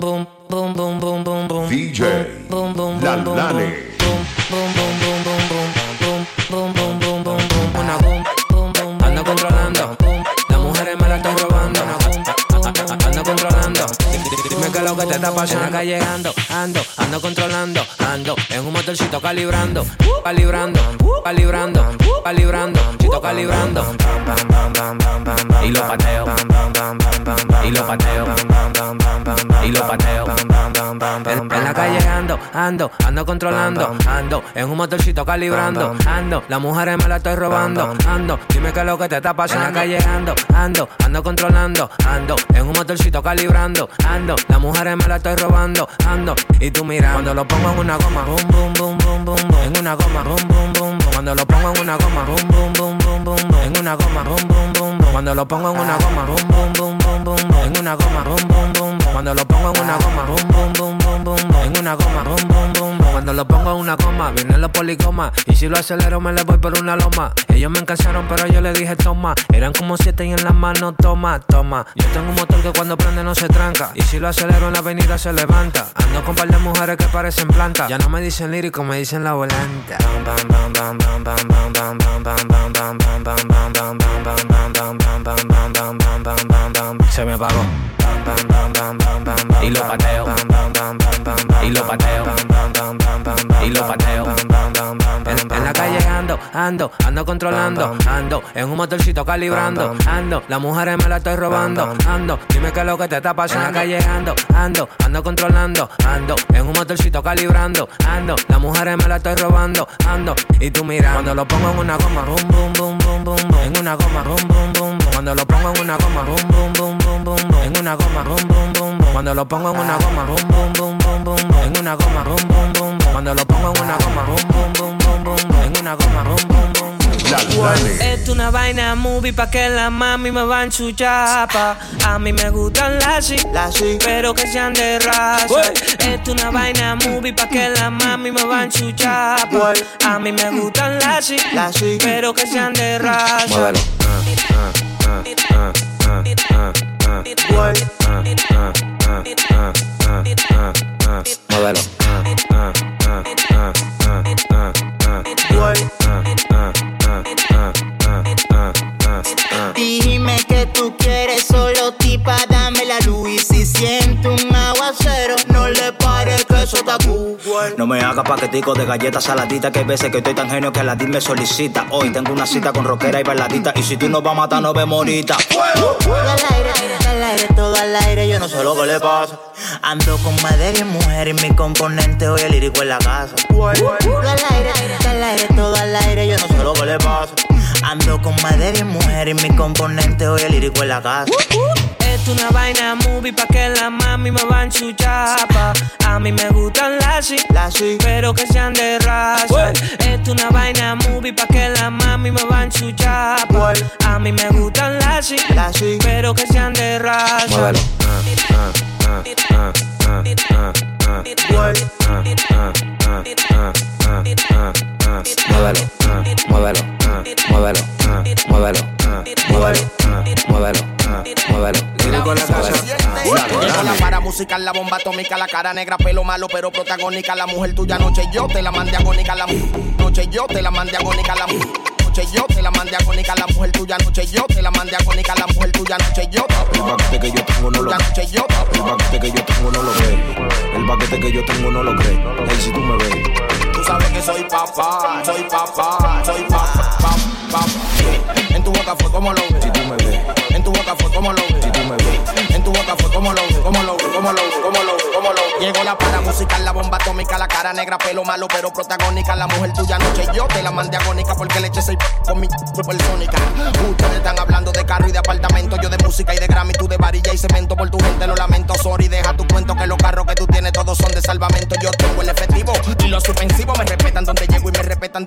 boom, boom, boom, boom, boom, boom. DJ boom, boom, boom, boom, boom, boom, boom, boom, boom, boom, boom, boom, boom, boom, boom, boom. Una boom, boom, boom, ando controlando. boom. Las mujeres me la están robando. Una boom, boom, boom, ando controlando. Dime que lo que te está pasando. Acá llegando, ando, ando controlando, ando en un motorcito calibrando, calibrando, calibrando, calibrando, chito calibrando. Y lo pateo, y lo pateo, y lo pateo. En, en la calle ando, ando, ando controlando, ando en un motorcito calibrando, ando, las mujeres me la estoy robando, ando, dime qué es lo que te está pasando. En la calle ando, ando, ando controlando, ando en un motorcito calibrando, ando, las mujeres me la estoy robando, ando, y tú mira, cuando lo pongo en una goma, boom, boom, boom, boom, boom, boom, en una goma, boom, boom, boom, boom, cuando lo pongo en una goma, boom, boom, boom, boom, boom, boom, en una goma, boom, boom, boom, boom, cuando lo pongo en una goma, boom, boom, boom, boom, boom, boom, en una goma, boom, boom, boom, boom, cuando lo pongo en una goma, boom, boom, boom, boom, boom, en una goma, boom, boom, boom, cuando lo pongo en una goma, vienen los policomas, y si lo acelero me le voy por una loma, ellos me encansaron pero yo le dije toma, eran como siete y en las manos toma, toma, yo tengo un motor que cuando prende no se tranca, y si lo acelero en la avenida se levanta, ando con par de mujeres que parecen plantas, ya no me dicen lírico, me dicen la volanta. Se me apagó. Y lo pateo. Y lo pateo. Y lo pateo. En, la calle ando, ando, ando controlando, ando en un motorcito calibrando, ando, las mujeres me la estoy robando, ando, dime qué es lo que te está pasando. En la calle ando, ando, ando controlando, ando en un motorcito calibrando, ando, las mujeres me la estoy robando, ando, y tú mira, cuando lo pongo en una goma, boom, boom, boom, boom, boom, en una goma, boom, boom, boom, cuando lo pongo en una goma, boom, boom, boom, en una goma, boom, boom, boom, boom, cuando lo pongo en una goma, boom, boom, boom, boom, boom, en una goma, boom, boom, boom, boom, cuando lo pongo en una goma, boom, boom, boom, boom, en una goma, boom, boom, boom. Es una vaina movie pa' que la mami me van su chapa. A mí me gustan las pero que sean de raza. Es una vaina movie pa' que la mami me van su chapa. A mí me gustan las pero que sean de raza. Muévelo. Dime que tú quieres solo tipa, dame la luz. Y si siento un aguacero, no le pare que eso está cool. No me hagas paquetico de galletas saladitas Que hay veces que estoy tan genio que la DIT me solicita Hoy tengo una cita con rockera y bailadita Y si tú nos vas a matar, al aire, todo al aire. Yo no sé lo que le pasa. Ando con madera y mujer y mi componente hoy el lírico en la casa. Todo al aire, al aire, todo al aire. Yo no sé lo que le pasa. Ando con madera y mujer y mi componente hoy el lírico en la casa. Es una vaina movie pa' que la mami me van su chapa. A mí me gustan las sí, pero que sean de raza. Es una vaina movie pa' que la mami me van su chapa. A mí me gustan las sí, pero que sean de raza. La bomba atómica, la cara negra, pelo malo, pero protagónica. La mujer tuya, noche yo te la mandé agónica. La noche yo te la mandé agónica. La noche yo te la mandé agónica. La mujer tuya, noche yo te la mandé agónica. La mujer tuya, noche yo. El paquete que yo tengo no lo yo. El paquete que yo tengo no lo cree El paquete que yo tengo no lo cree Ey, si tú me ves Tú sabes que soy papá, soy papá, soy papá, papá. En tu boca fue como lo Si vi. tú me ves En tu boca fue como lo. Si tú me ves En tu boca fue como lo vi, como lo vi, como lo vi, como lo vi, como lo vi. Llegó la para musical, la bomba atómica, la cara negra, pelo malo, pero protagónica. La mujer tuya noche yo te la mandé agónica porque le eché seis con mi supersónica. Ustedes están hablando de carro y de apartamento, yo de música y de Grammy, tú de varilla y cemento. Por tu gente lo lamento, sorry, deja tu cuento que los carros que tú tienes todos son de salvamento. Yo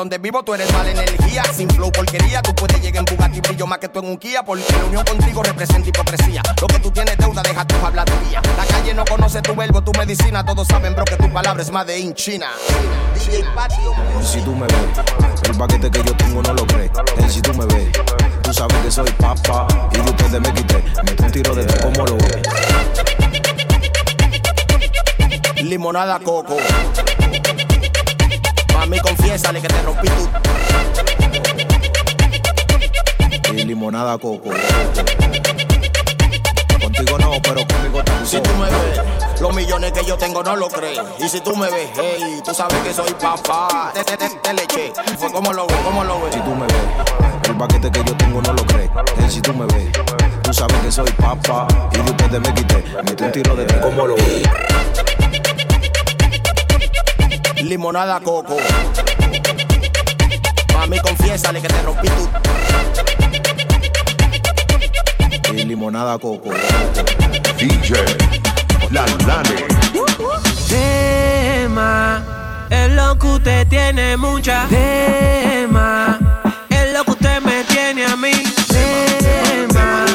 donde vivo. Tú eres mala energía, sin flow porquería. Tú puedes llegar en Bugatti brillo más que tú en un Kia porque la unión contigo representa hipocresía. Lo que tú tienes deuda, deja tus habladurías. La calle no conoce tu verbo, tu medicina. Todos saben, bro, que tu palabra es más de in China. DJ Patio. Si tú me ves El paquete que yo tengo no lo cree Ey, si tú me ves Tú sabes que soy papá Y de ustedes me quité Meto un tiro de tres como lo ves limonada coco. Mami, confiésale que te rompí tu. Y limonada coco. Contigo no, pero conmigo tampoco. Si tú me ves, los millones que yo tengo no lo crees. Y si tú me ves, hey, tú sabes que soy papá. Te, te, te, te leche. Fue como lo ves, como lo ves. Si tú me ves, el paquete que yo tengo no lo crees. Hey, si tú me ves, tú sabes que soy papá. Y de ustedes me quité, metí un tiro de tres. ¿Cómo lo ves? Limonada coco. Mami, confiésale que te rompí tu. Y limonada coco. DJ Landane. Tema, es lo que usted tiene mucha. Tema, es lo que usted me tiene a mí. Tema,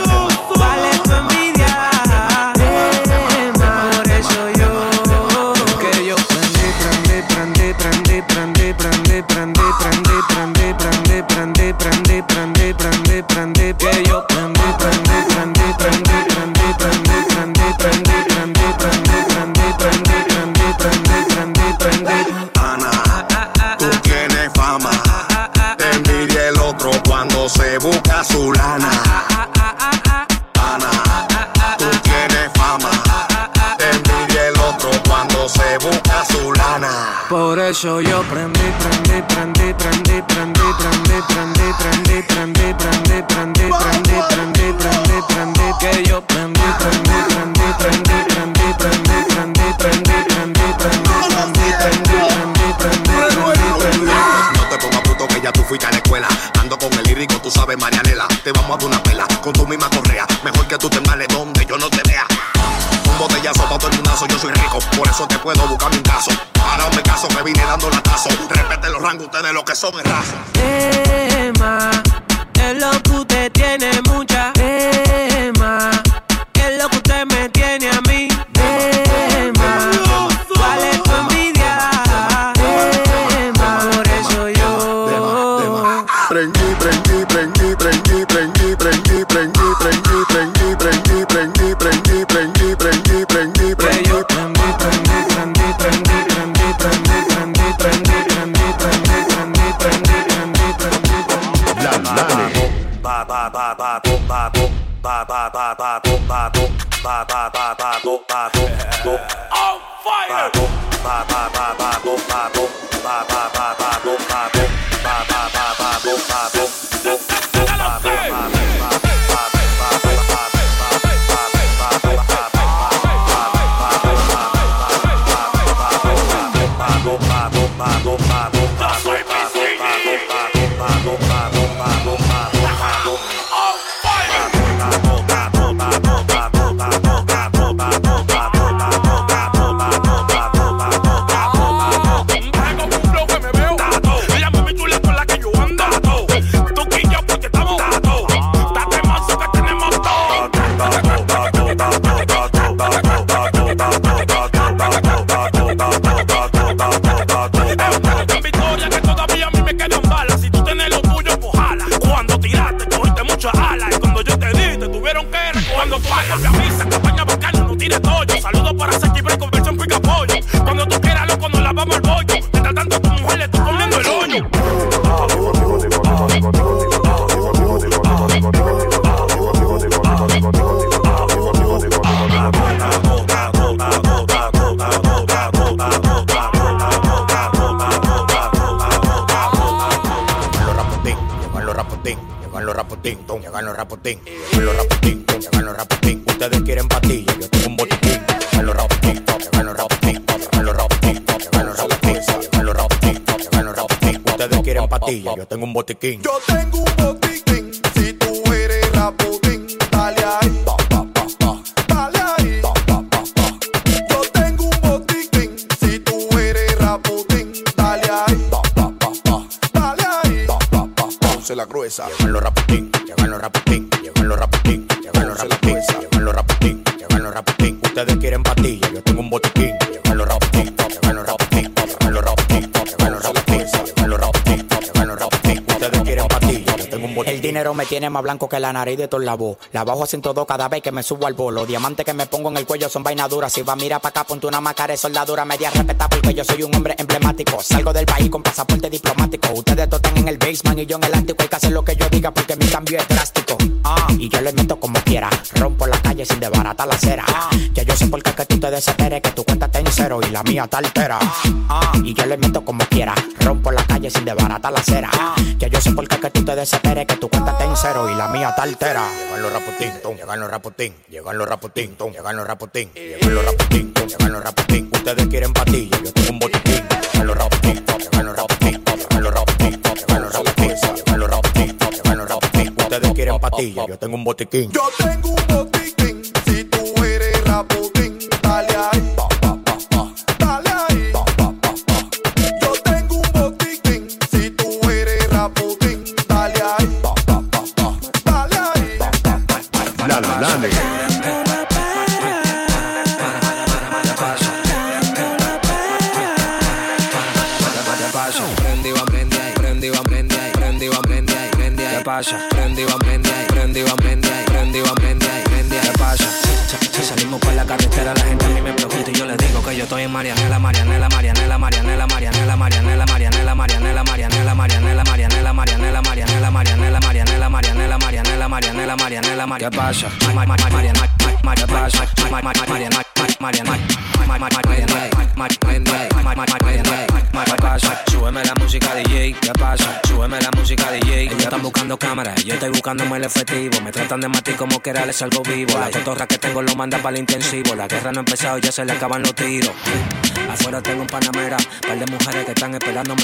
Por eso yo prendí, prendí, prendí, prendí, prendí, prendí, prendí, prendí, prendí, prendí, prendí, prendí, prendí, prendí, prendí, que yo prendí, prendí, prendí, prendí, prendí, prendí, prendí, prendí, prendí, prendí, prendí, prendí, prendí, prendí, prendí, prendí. No te pongas puto que ya tú fuiste a la escuela. Ando con el lírico, tú sabes, Marianela. Te vamos a dar una pela con tu misma correa. Mejor que tú te males donde yo no te vea. Un pa' todo el mundazo, yo soy rico, por eso te puedo buscar un caso. Para un caso me vine dando latazo. Respete los rangos, ustedes lo que son es raso. Tema, es lo que tiene mucha. 哒哒哒哒 rapotín, llegan los rapotín, ton, llegan los rapotín. Ustedes quieren pastillas, yo tengo un botiquín. Llegan los rapotín, llegan los rapotín, llegan los rapotín, llegan los rapotín, llegan los rapotín, llegan los rapotín. Ustedes quieren pastillas, yo tengo un botiquín. Yo tengo un botiquín, si tú eres raputín, dale ahí, Pa, pa, pa, pa, dale ahí. pa, pa, pa, pa. Yo tengo un botiquín, si tú eres raputín, dale ahí, Pa, pa, pa, pa, dale ahí. pa, pa, pa, pa. Se la gruesa. Llegan los rapotín, me tiene más blanco que la nariz de todo la voz. La bajo a todo cada vez que me subo al bolo. Diamantes que me pongo en el cuello son vainas duras. Si va a mirar para acá, ponte una máscara de soldadura media respeta porque yo soy un hombre emblemático. Salgo del país con pasaporte diplomático. Ustedes todos están en el basement y yo en el ático. Hay que hacer lo que yo diga porque mi cambio es drástico. Ah, y yo le meto como quiera. Rompo la calle sin desbaratar la acera. Ya yo sé por qué que tú te desesperes, que tu cuenta está en cero y la mía está altera. Ah, y yo le meto como quiera. Rompo la calle sin desbaratar la acera. Ya yo sé por qué que tú te desesperes, que tu cuenta está en cero y la mía está altera. Llegan los raputín, tum, llegan los raputín, llegan los raputín, tum, llegan los raputín, llegan los raputín, tum, llegan los raputín. Ustedes quieren patilla, yo tengo un botiquín. Llegan los raputín, llegan los raputín, llegan los raputín, llegan los raputín, llegan los raputín, llegan los raputín. Ustedes quieren patilla, yo tengo un botiquín. Yo tengo un botiquín, si tú eres raputín, Money. Prendi, va, prendi, prendi, prendi, prendi, prendi, prendi, prendi, prendi, prendi, prendi, prendi, prendi, prendi, salimos por la carretera, la gente a mí me pregunta y yo les digo que yo estoy en Marianela, Marianela, Marianela, Marianela, Marianela, Marianela, Marianela, Marianela, Marianela, Marianela, Marianela, Marianela, Marianela, Marianela, Marianela, Marianela, Marianela, Marianela, Marianela, Marianela. ¿Qué pasa? Marianela, ¿qué pasa? Marianela, Marianela, ¿Qué pasa? Súbeme la música DJ, ¿qué pasa? Súbeme la música DJ. Ellos están buscando cámaras, yo estoy buscándome el efectivo. Me tratan de matar como que era les salgo vivo. La cotorra que tengo lo manda para el intensivo. La guerra no ha empezado, ya se le acaban los tiros. Afuera tengo un panamera, par de mujeres que están esperándome.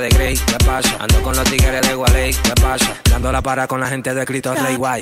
de Grey, ¿qué pasa? Ando con los tigres de Gualey, ¿qué pasa? Dando la para con la gente de Cristo Rey Guay.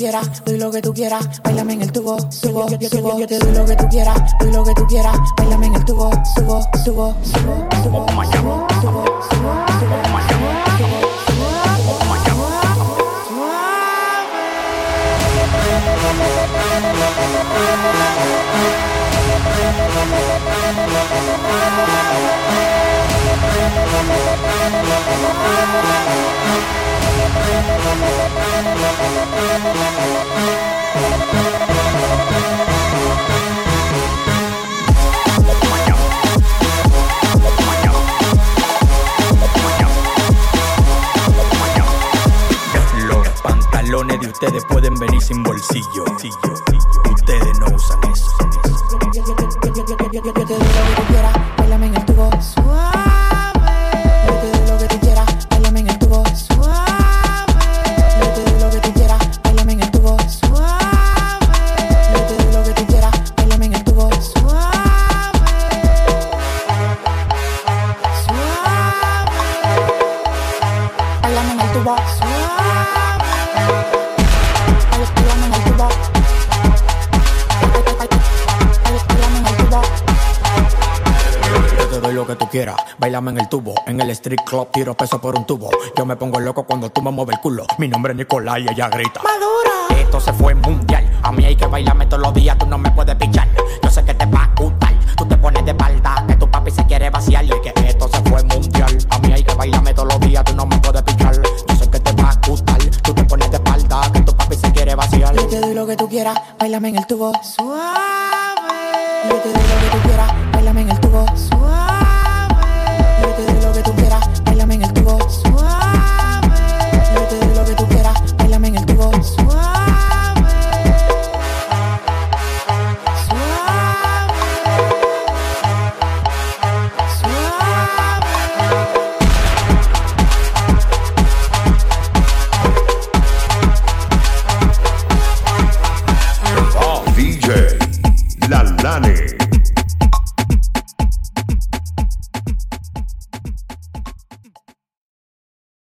quieras, doy lo que tú quieras, bailame en el tubo, subo, subo, yo te doy lo que tú quieras, doy lo que tú quieras, bailame en el tubo, subo, subo, subo, subo, Los pantalones de ustedes pueden venir sin bolsillo. Ustedes no usan eso. En el tubo. En el street club tiro peso por un tubo. Yo me pongo loco cuando tú me mueves el culo. Mi nombre es Nicolás y ella grita. Madura. Esto se fue mundial. A mí hay que bailarme todos los días, tú no me puedes pichar. Yo sé que te va a gustar. Tú te pones de espalda, que tu papi se quiere vaciar. Y que esto se fue mundial. A mí hay que bailarme todos los días, tú no me puedes pichar. Yo sé que te va a gustar. Tú te pones de espalda, que tu papi se quiere vaciar. Yo te doy lo que tú quieras, bailame en el tubo. Suave. Yo te doy lo que tú quieras, bailame en el tubo. Suave.